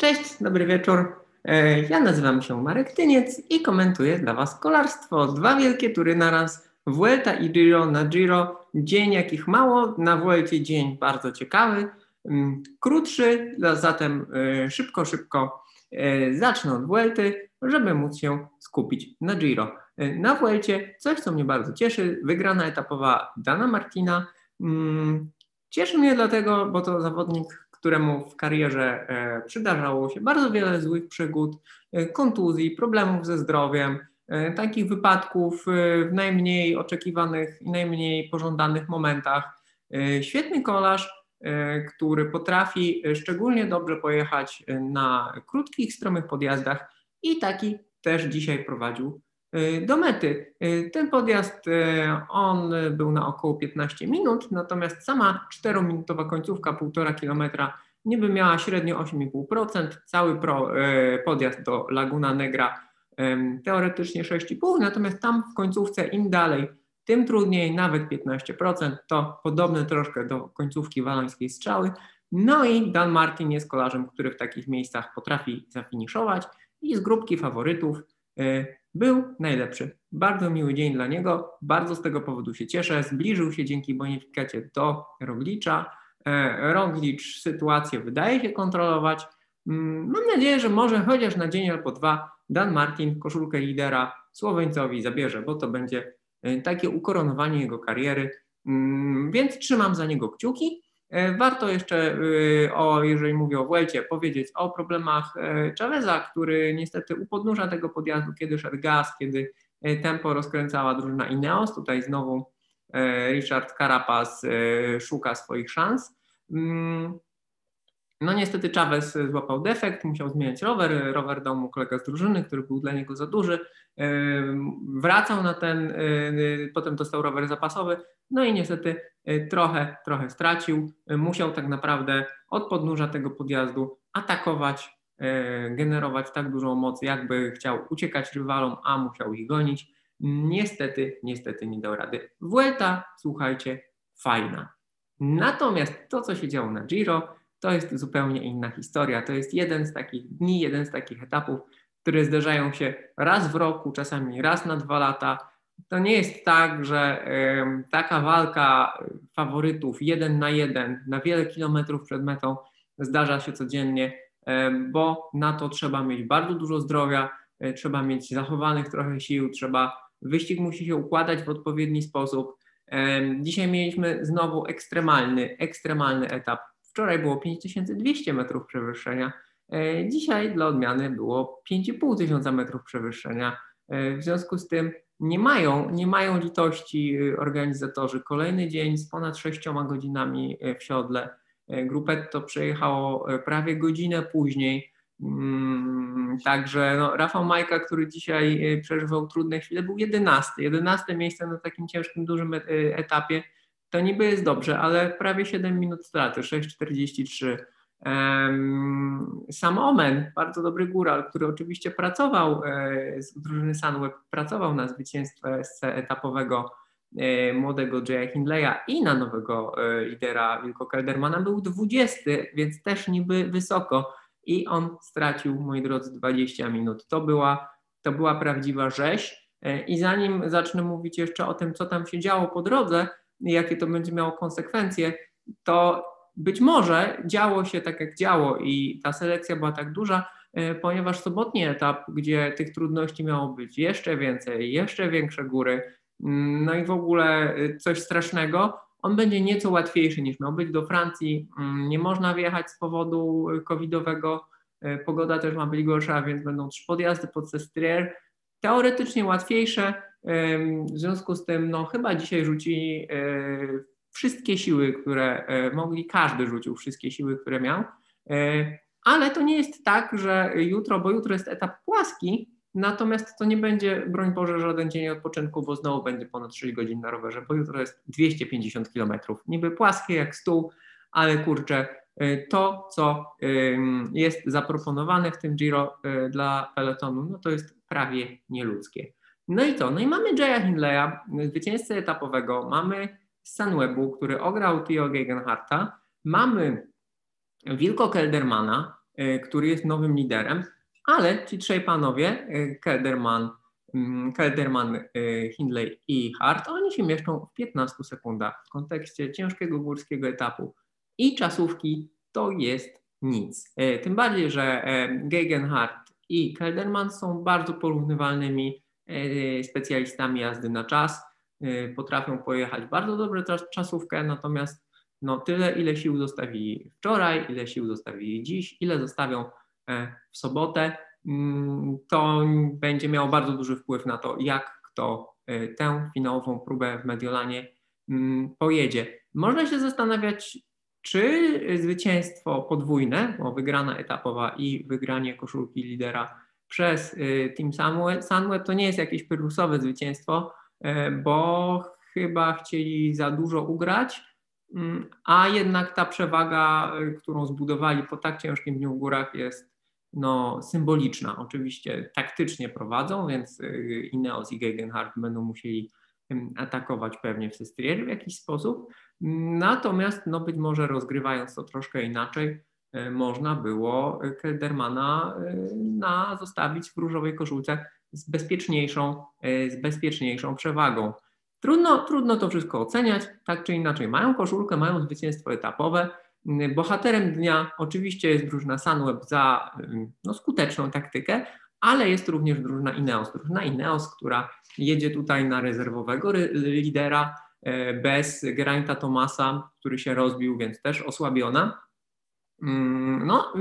Cześć, dobry wieczór. E, ja nazywam się Marek Tyniec i komentuję dla Was kolarstwo. Dwa wielkie tury naraz. Vuelta i Giro na Giro. Dzień jakich mało, na Vuelcie dzień bardzo ciekawy, mm, krótszy, zatem e, szybko, szybko e, zacznę od Vuelty, żeby móc się skupić na Giro. Na Vuelcie coś, co mnie bardzo cieszy, wygrana etapowa Dana Martina. Mm, cieszy mnie dlatego, bo to zawodnik, któremu w karierze e, przydarzało się bardzo wiele złych przygód, e, kontuzji, problemów ze zdrowiem, e, takich wypadków w najmniej oczekiwanych i najmniej pożądanych momentach. Świetny kolarz, który potrafi szczególnie dobrze pojechać na krótkich, stromych podjazdach i taki też dzisiaj prowadził do mety. Ten podjazd on był na około 15 minut, natomiast sama 4-minutowa końcówka, 1,5 kilometra, niby miała średnio 8,5%, cały pro, podjazd do Laguna Negra teoretycznie 6,5%, natomiast tam w końcówce im dalej, tym trudniej, nawet 15%, to podobne troszkę do końcówki walońskiej strzały. No i Dan Martin jest kolarzem, który w takich miejscach potrafi zafiniszować i z grupki faworytów był najlepszy. Bardzo miły dzień dla niego, bardzo z tego powodu się cieszę. Zbliżył się dzięki bonifikacie do Roglicza. E, Roglicz sytuację wydaje się kontrolować. Mm, mam nadzieję, że może chociaż na dzień albo dwa Dan Martin koszulkę lidera Słoweńcowi zabierze, bo to będzie e, takie ukoronowanie jego kariery. Mm, więc trzymam za niego kciuki. E, warto jeszcze, y, o, jeżeli mówię o Vuelcie, powiedzieć o problemach e, Chaveza, który niestety u podnóża tego podjazdu, kiedy szedł gaz, kiedy e, tempo rozkręcała drużyna Ineos, tutaj znowu Richard Carapaz szuka swoich szans. No niestety Chavez złapał defekt, musiał zmieniać rower, rower dał mu kolega z drużyny, który był dla niego za duży, wracał na ten, potem dostał rower zapasowy, no i niestety trochę, trochę stracił, musiał tak naprawdę od podnóża tego podjazdu atakować, generować tak dużą moc, jakby chciał uciekać rywalom, a musiał ich gonić. Niestety, niestety nie dał rady. Vuelta, słuchajcie, fajna. Natomiast to, co się działo na Giro, to jest zupełnie inna historia. To jest jeden z takich dni, jeden z takich etapów, które zdarzają się raz w roku, czasami raz na dwa lata. To nie jest tak, że taka walka faworytów jeden na jeden, na wiele kilometrów przed metą zdarza się codziennie, bo na to trzeba mieć bardzo dużo zdrowia, y, trzeba mieć zachowanych trochę sił, trzeba, wyścig musi się układać w odpowiedni sposób. Dzisiaj mieliśmy znowu ekstremalny, ekstremalny etap Wczoraj było 5200 metrów przewyższenia, e, dzisiaj dla odmiany było 5500 metrów przewyższenia. E, w związku z tym nie mają, nie mają litości e, organizatorzy. Kolejny dzień z ponad 6 godzinami w siodle. Grupetto przejechało prawie godzinę później. Mm, także no, Rafał Majka, który dzisiaj przeżywał trudne chwile, był 11. 11 miejsce na takim ciężkim, dużym etapie to niby jest dobrze, ale prawie 7 minut straty, 6,43. Sam Omen, bardzo dobry góral, który oczywiście pracował e, z drużyny Sunweb, pracował na zwycięstwie etapowego e, młodego Jaya Hindleya i na nowego e, lidera Wilko Keldermana, był 20, więc też niby wysoko i on stracił, moi drodzy, 20 minut. To była, to była prawdziwa rzeź i zanim zacznę mówić jeszcze o tym, co tam się działo po drodze, jakie to będzie miało konsekwencje, to być może działo się tak, jak działo i ta selekcja była tak duża, e, ponieważ sobotni etap, gdzie tych trudności miało być jeszcze więcej, jeszcze większe góry, mm, no i w ogóle e, coś strasznego, on będzie nieco łatwiejszy niż miał być do Francji. Mm, nie można wjechać z powodu covidowego, e, pogoda też ma być gorsza, więc będą trzy podjazdy pod Sestriere. Teoretycznie łatwiejsze, w związku z tym, no chyba dzisiaj rzuci e, wszystkie siły, które e, mogli, każdy rzucił wszystkie siły, które miał, e, ale to nie jest tak, że jutro, bo jutro jest etap płaski, natomiast to nie będzie, broń Boże, żaden dzień odpoczynku, bo znowu będzie ponad 6 godzin na rowerze, bo jutro jest 250 kilometrów. Niby płaskie jak stół, ale kurczę, to, co jest zaproponowane w tym Giro dla pelotonu, no to jest prawie nieludzkie. No i co? No i mamy Jaya Hindleya, zwycięzcę etapowego, mamy Sunwebu, który ograł Tio Gegenharta, mamy Wilko Keldermana, który jest nowym liderem, ale ci trzej panowie, Kelderman, mm, Kelderman, Hindley i Hart, oni się mieszczą w 15 sekundach w kontekście ciężkiego górskiego etapu i czasówki to jest nic. Tym bardziej, że Gegenhardt i Kelderman są bardzo porównywalnymi specjalistami jazdy na czas Y, potrafią pojechać bardzo dobrze czasówkę, natomiast no, tyle, ile sił zostawili wczoraj, ile sił zostawili dziś, ile zostawią e, w sobotę, mm, to będzie miało bardzo duży wpływ na to, jak kto e, tę finałową próbę w Mediolanie mm, pojedzie. Można się zastanawiać, czy zwycięstwo podwójne, bo wygrana etapowa i wygranie koszulki lidera przez y, Team Sunweb to nie jest jakieś pyrrusowe zwycięstwo, E, bo chyba chcieli za dużo ugrać, mm, a jednak ta przewaga, e, którą zbudowali po tak ciężkim dniu w górach jest no, symboliczna. Oczywiście taktycznie prowadzą, więc Ineos i Gegenhardt będą musieli atakować pewnie w Sestriere w jakiś sposób. Natomiast no, być może rozgrywając to troszkę inaczej, można było Keldermana na, zostawić w różowej koszulce z bezpieczniejszą, e, z bezpieczniejszą przewagą. Trudno, trudno to wszystko oceniać, tak czy inaczej. Mają koszulkę, mają zwycięstwo etapowe. Mm, bohaterem dnia oczywiście jest drużyna Sunweb za mm, no, skuteczną taktykę, ale jest również drużyna Ineos. Drużyna Ineos, która jedzie tutaj na rezerwowego lidera e, bez Geraint'a Tomasa, który się rozbił, więc też osłabiona. Mm, no,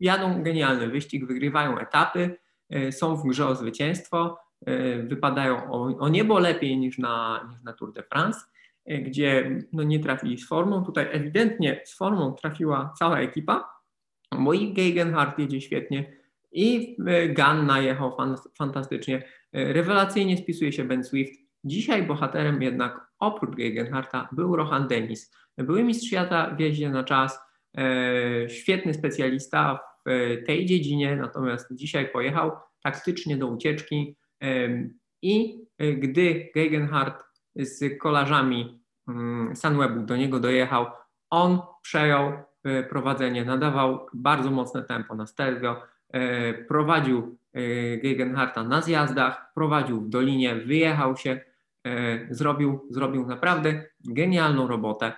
jadą genialny wyścig, wygrywają etapy. E, są w grze o zwycięstwo, e, wypadają o, o niebo lepiej niż na, niż na Tour de France, e, gdzie no, nie trafili z formą. Tutaj ewidentnie z formą trafiła cała ekipa, bo i Gegenhardt jedzie świetnie, i Ganna jechał fan, fantastycznie. Rewelacyjnie spisuje się Ben Swift. Dzisiaj bohaterem jednak oprócz Gegenharta był Rohan Dennis. Były mistrz świata w jeździe na czas, świetny specjalista w tej dziedzinie, natomiast dzisiaj pojechał taktycznie do ucieczki i e, gdy Gegenhardt z kolarzami mm, Sunwebu do niego dojechał, on przejął e, prowadzenie, nadawał bardzo mocne tempo na Stelvio, e, prowadził Gegenharta na zjazdach, prowadził w dolinie, wyjechał się, zrobił, zrobił naprawdę genialną robotę.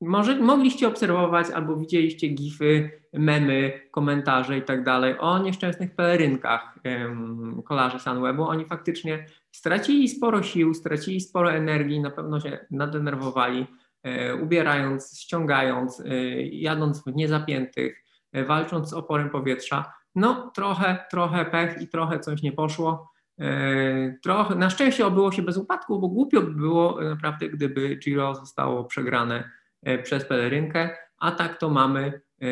Może mogliście obserwować albo widzieliście gify, memy, komentarze i tak dalej o nieszczęsnych pelerynkach um, kolarzy Sunwebu. Oni faktycznie stracili sporo sił, stracili sporo energii, na pewno się nadenerwowali, e, ubierając, ściągając, e, jadąc w niezapiętych, e, walcząc z oporem powietrza. No trochę, trochę pech i trochę coś nie poszło. E, trochę, na szczęście obyło się bez upadku, bo głupio by było naprawdę, gdyby Giro zostało przegrane E, przez pelerynkę, a tak to mamy e,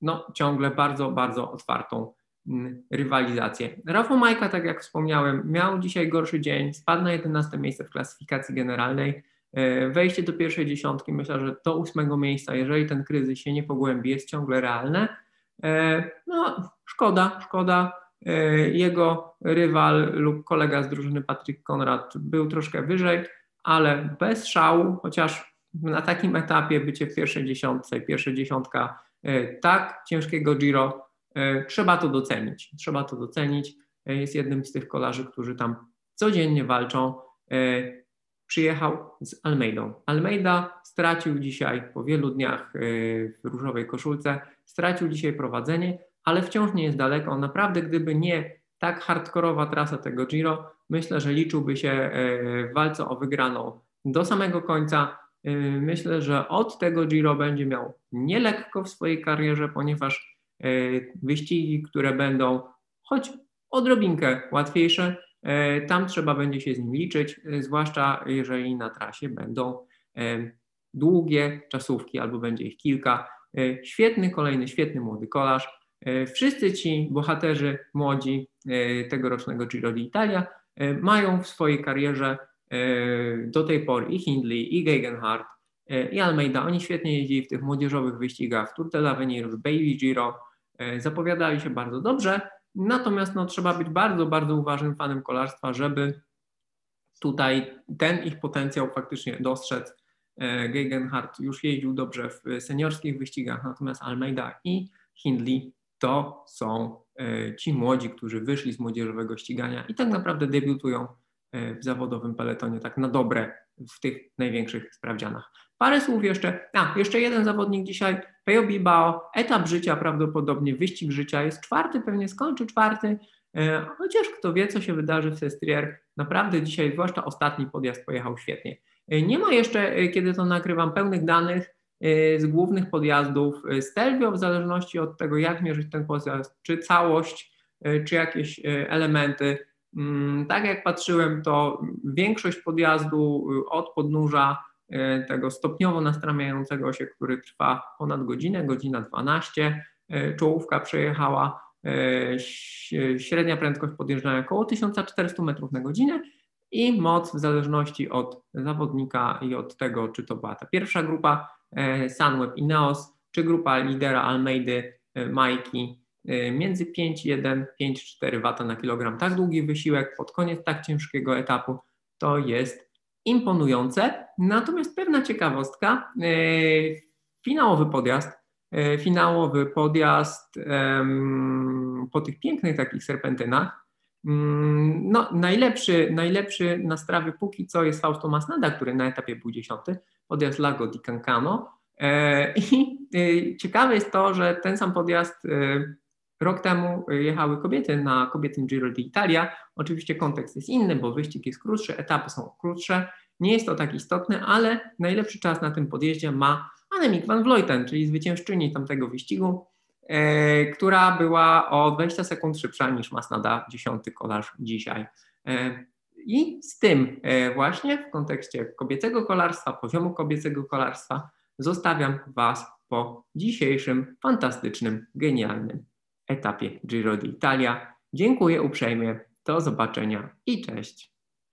no, ciągle bardzo, bardzo otwartą mm, rywalizację. Rafał Majka, tak jak wspomniałem, miał dzisiaj gorszy dzień, spadł na 11 miejsce w klasyfikacji generalnej. E, wejście do pierwszej dziesiątki, myślę, że do ósmego miejsca, jeżeli ten kryzys się nie pogłębi, jest ciągle realne. No, szkoda, szkoda. Jego rywal lub kolega z drużyny, Patryk Konrad, był troszkę wyżej, ale bez szału, chociaż na takim etapie bycie w pierwszej dziesiątce, pierwsza dziesiątka e, tak ciężkiego Giro, e, trzeba to docenić. Trzeba to docenić. E, jest jednym z tych kolarzy, którzy tam codziennie walczą. Przyjechał z Almeidą. Almeida stracił dzisiaj po wielu dniach w różowej koszulce, stracił dzisiaj prowadzenie, ale wciąż nie jest daleko. Naprawdę, gdyby nie tak hardkorowa trasa tego Giro, myślę, że liczyłby się w walce o wygraną do samego końca. Y, myślę, że od tego Giro będzie miał nielekko w swojej karierze, ponieważ y, wyścigi, które będą choć odrobinkę łatwiejsze, y, tam trzeba będzie się z nim liczyć, zwłaszcza jeżeli na trasie będą długie czasówki albo będzie ich kilka. Świetny, kolejny świetny młody kolarz. Wszyscy ci bohaterzy młodzi tegorocznego Giro d'Italia mają w swojej karierze do tej pory i Hindley, i Gegenhardt, e, i Almeida, oni świetnie jeździli w tych młodzieżowych wyścigach, w Tour de l'Avenir, w Baby Giro, e, zapowiadali się bardzo dobrze, natomiast no, trzeba być bardzo, bardzo uważnym fanem kolarstwa, żeby tutaj ten ich potencjał faktycznie dostrzec. Gegenhardt już jeździł dobrze w seniorskich wyścigach, natomiast Almeida i Hindley to są ci młodzi, którzy wyszli z młodzieżowego ścigania i tak naprawdę debiutują w zawodowym peletonie tak na dobre w tych największych sprawdzianach. Parę słów jeszcze. A, jeszcze jeden zawodnik dzisiaj, Pejo Bilbao, etap życia prawdopodobnie, wyścig życia, jest czwarty, pewnie skończy czwarty, e, chociaż kto wie, co się wydarzy w Sestrier. Naprawdę dzisiaj, zwłaszcza ostatni podjazd pojechał świetnie. E, nie ma jeszcze, e, kiedy to nagrywam, pełnych danych z głównych podjazdów Stelvio, w zależności od tego, jak mierzyć ten podjazd, czy całość, czy jakieś elementy. Mm, tak jak patrzyłem, to większość podjazdu od podnóża E, tego stopniowo nastramiającego się, który trwa ponad godzinę, godzina 12. E, czołówka przejechała, średnia prędkość podjeżdżania około 1400 metrów na godzinę i moc w zależności od zawodnika i od tego, czy to była ta pierwsza grupa Sunweb i Neos, czy grupa lidera Almeidy, Majki, między 5,1 5,4 W na kilogram. Tak długi wysiłek pod koniec tak ciężkiego etapu to jest imponujące. Natomiast pewna ciekawostka, e, finałowy podjazd, e, finałowy podjazd po tych pięknych takich serpentynach, mm, no, najlepszy, najlepszy na strawy póki co jest Fausto Masnada, który na etapie był dziesiąty, podjazd Lago di Cancano. E, I ciekawe jest to, że ten sam podjazd Rok temu jechały kobiety na kobietym Giro d'Italia. Oczywiście kontekst jest inny, bo wyścig jest krótszy, etapy są krótsze. Nie jest to tak istotne, ale najlepszy czas na tym podjeździe ma Annemiek van Vleuten, czyli zwyciężczyni tamtego wyścigu, e, która była o 20 sekund szybsza niż Masnada, dziesiąty kolarz dzisiaj. E, I z tym e, właśnie w kontekście kobiecego kolarstwa, poziomu kobiecego kolarstwa zostawiam Was po dzisiejszym fantastycznym, genialnym etapie Giro d'Italia. Dziękuję uprzejmie, do zobaczenia i cześć.